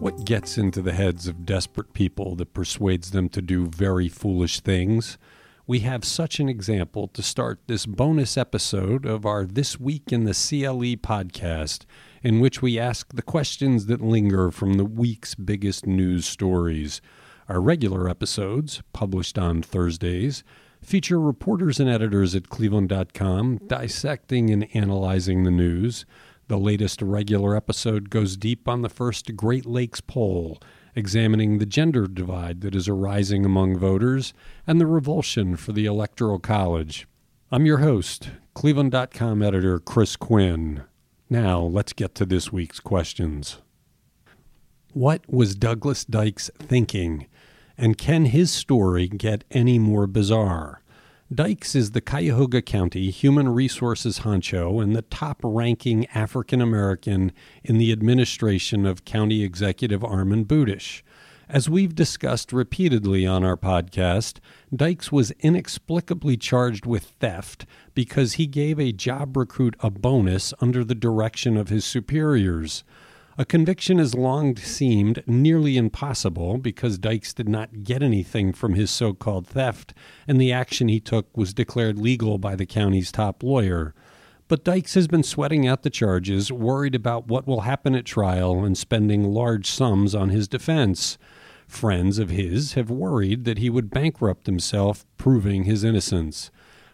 What gets into the heads of desperate people that persuades them to do very foolish things? We have such an example to start this bonus episode of our This Week in the CLE podcast, in which we ask the questions that linger from the week's biggest news stories. Our regular episodes, published on Thursdays, feature reporters and editors at cleveland.com dissecting and analyzing the news. The latest regular episode goes deep on the first Great Lakes poll, examining the gender divide that is arising among voters and the revulsion for the Electoral College. I'm your host, Cleveland.com editor Chris Quinn. Now, let's get to this week's questions. What was Douglas Dykes thinking? And can his story get any more bizarre? Dykes is the Cuyahoga County Human Resources honcho and the top ranking African American in the administration of County Executive Armond Budish. As we've discussed repeatedly on our podcast, Dykes was inexplicably charged with theft because he gave a job recruit a bonus under the direction of his superiors. A conviction has long seemed nearly impossible because Dykes did not get anything from his so called theft, and the action he took was declared legal by the county's top lawyer. But Dykes has been sweating out the charges, worried about what will happen at trial, and spending large sums on his defense. Friends of his have worried that he would bankrupt himself, proving his innocence.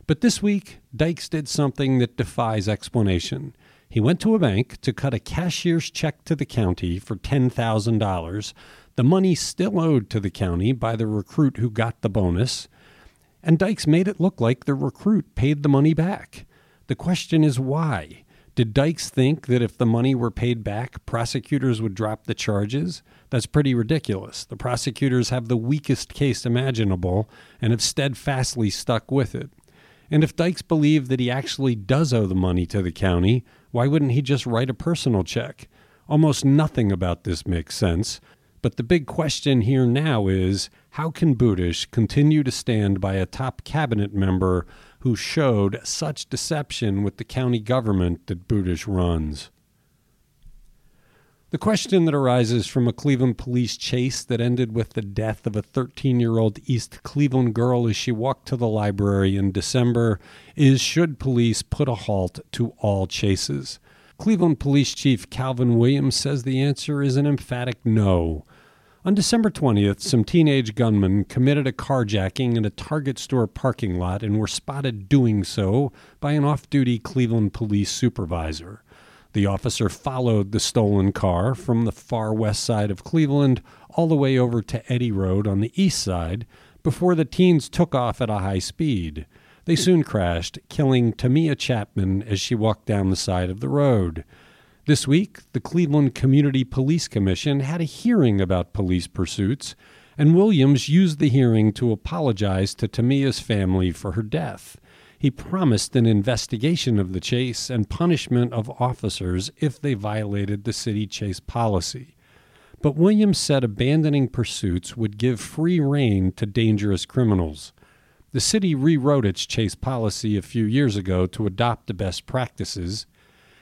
But this week, Dykes did something that defies explanation. He went to a bank to cut a cashier's check to the county for $10,000, the money still owed to the county by the recruit who got the bonus, and Dykes made it look like the recruit paid the money back. The question is why? Did Dykes think that if the money were paid back, prosecutors would drop the charges? That's pretty ridiculous. The prosecutors have the weakest case imaginable and have steadfastly stuck with it. And if Dykes believed that he actually does owe the money to the county, why wouldn't he just write a personal check? Almost nothing about this makes sense. But the big question here now is how can Budish continue to stand by a top cabinet member who showed such deception with the county government that Budish runs? The question that arises from a Cleveland police chase that ended with the death of a 13 year old East Cleveland girl as she walked to the library in December is should police put a halt to all chases? Cleveland Police Chief Calvin Williams says the answer is an emphatic no. On December 20th, some teenage gunmen committed a carjacking in a Target store parking lot and were spotted doing so by an off duty Cleveland police supervisor. The officer followed the stolen car from the far west side of Cleveland all the way over to Eddy Road on the east side before the teens took off at a high speed. They soon crashed, killing Tamia Chapman as she walked down the side of the road. This week, the Cleveland Community Police Commission had a hearing about police pursuits, and Williams used the hearing to apologize to Tamia's family for her death. He promised an investigation of the chase and punishment of officers if they violated the city chase policy. But Williams said abandoning pursuits would give free rein to dangerous criminals. The city rewrote its chase policy a few years ago to adopt the best practices.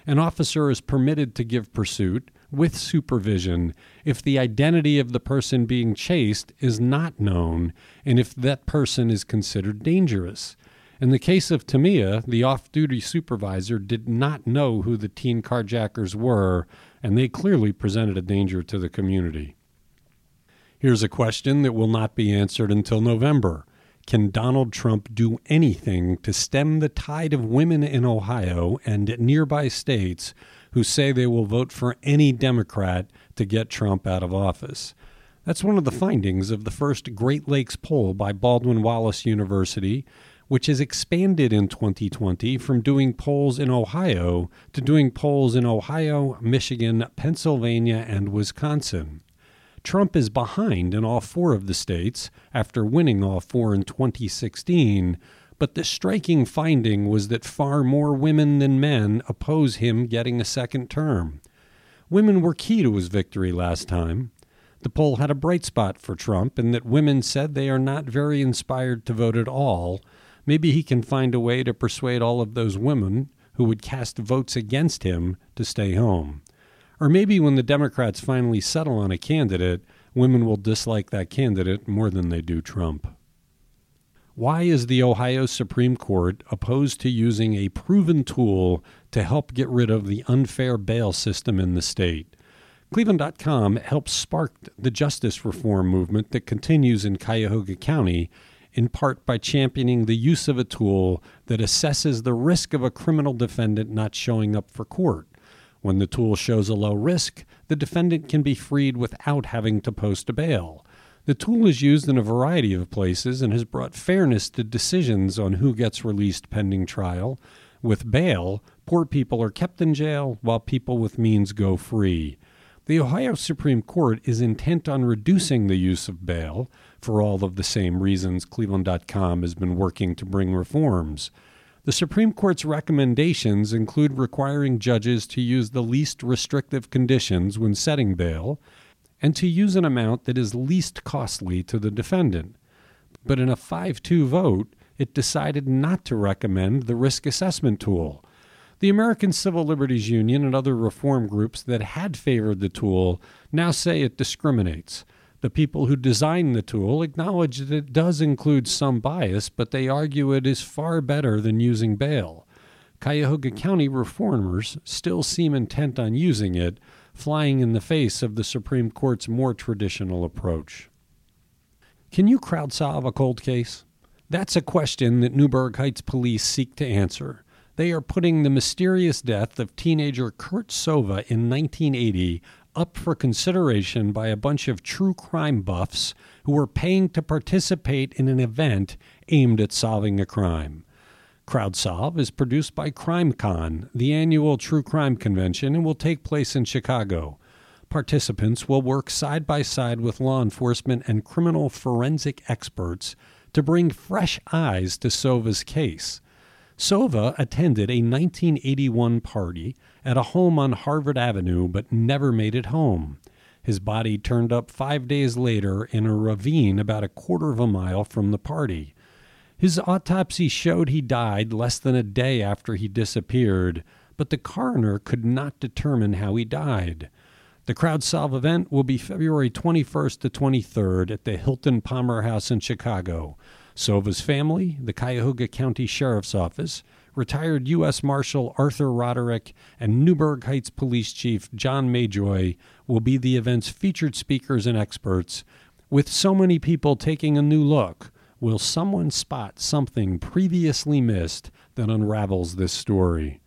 An officer is permitted to give pursuit with supervision if the identity of the person being chased is not known and if that person is considered dangerous. In the case of Tamia, the off duty supervisor did not know who the teen carjackers were, and they clearly presented a danger to the community. Here's a question that will not be answered until November. Can Donald Trump do anything to stem the tide of women in Ohio and nearby states who say they will vote for any Democrat to get Trump out of office? That's one of the findings of the first Great Lakes poll by Baldwin Wallace University, which has expanded in 2020 from doing polls in Ohio to doing polls in Ohio, Michigan, Pennsylvania, and Wisconsin. Trump is behind in all four of the states after winning all four in 2016, but the striking finding was that far more women than men oppose him getting a second term. Women were key to his victory last time. The poll had a bright spot for Trump in that women said they are not very inspired to vote at all, Maybe he can find a way to persuade all of those women who would cast votes against him to stay home. Or maybe when the Democrats finally settle on a candidate, women will dislike that candidate more than they do Trump. Why is the Ohio Supreme Court opposed to using a proven tool to help get rid of the unfair bail system in the state? Cleveland.com helps spark the justice reform movement that continues in Cuyahoga County, in part by championing the use of a tool that assesses the risk of a criminal defendant not showing up for court. When the tool shows a low risk, the defendant can be freed without having to post a bail. The tool is used in a variety of places and has brought fairness to decisions on who gets released pending trial. With bail, poor people are kept in jail while people with means go free. The Ohio Supreme Court is intent on reducing the use of bail for all of the same reasons Cleveland.com has been working to bring reforms. The Supreme Court's recommendations include requiring judges to use the least restrictive conditions when setting bail and to use an amount that is least costly to the defendant. But in a 5 2 vote, it decided not to recommend the risk assessment tool. The American Civil Liberties Union and other reform groups that had favored the tool now say it discriminates. The people who designed the tool acknowledge that it does include some bias, but they argue it is far better than using bail. Cuyahoga County reformers still seem intent on using it, flying in the face of the Supreme Court's more traditional approach. Can you crowd solve a cold case? That's a question that Newburgh Heights police seek to answer. They are putting the mysterious death of teenager Kurt Sova in 1980 up for consideration by a bunch of true crime buffs who were paying to participate in an event aimed at solving a crime. CrowdSolve is produced by CrimeCon, the annual true crime convention, and will take place in Chicago. Participants will work side by side with law enforcement and criminal forensic experts to bring fresh eyes to Sova's case. Sova attended a 1981 party at a home on Harvard Avenue but never made it home. His body turned up five days later in a ravine about a quarter of a mile from the party. His autopsy showed he died less than a day after he disappeared, but the coroner could not determine how he died. The CrowdSolve event will be February 21st to 23rd at the Hilton Palmer House in Chicago. Sova's family, the Cuyahoga County Sheriff's Office, retired U.S. Marshal Arthur Roderick, and Newburgh Heights Police Chief John Majoy will be the event's featured speakers and experts. With so many people taking a new look, Will someone spot something previously missed that unravels this story?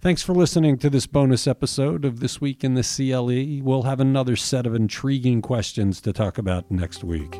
Thanks for listening to this bonus episode of This Week in the CLE. We'll have another set of intriguing questions to talk about next week.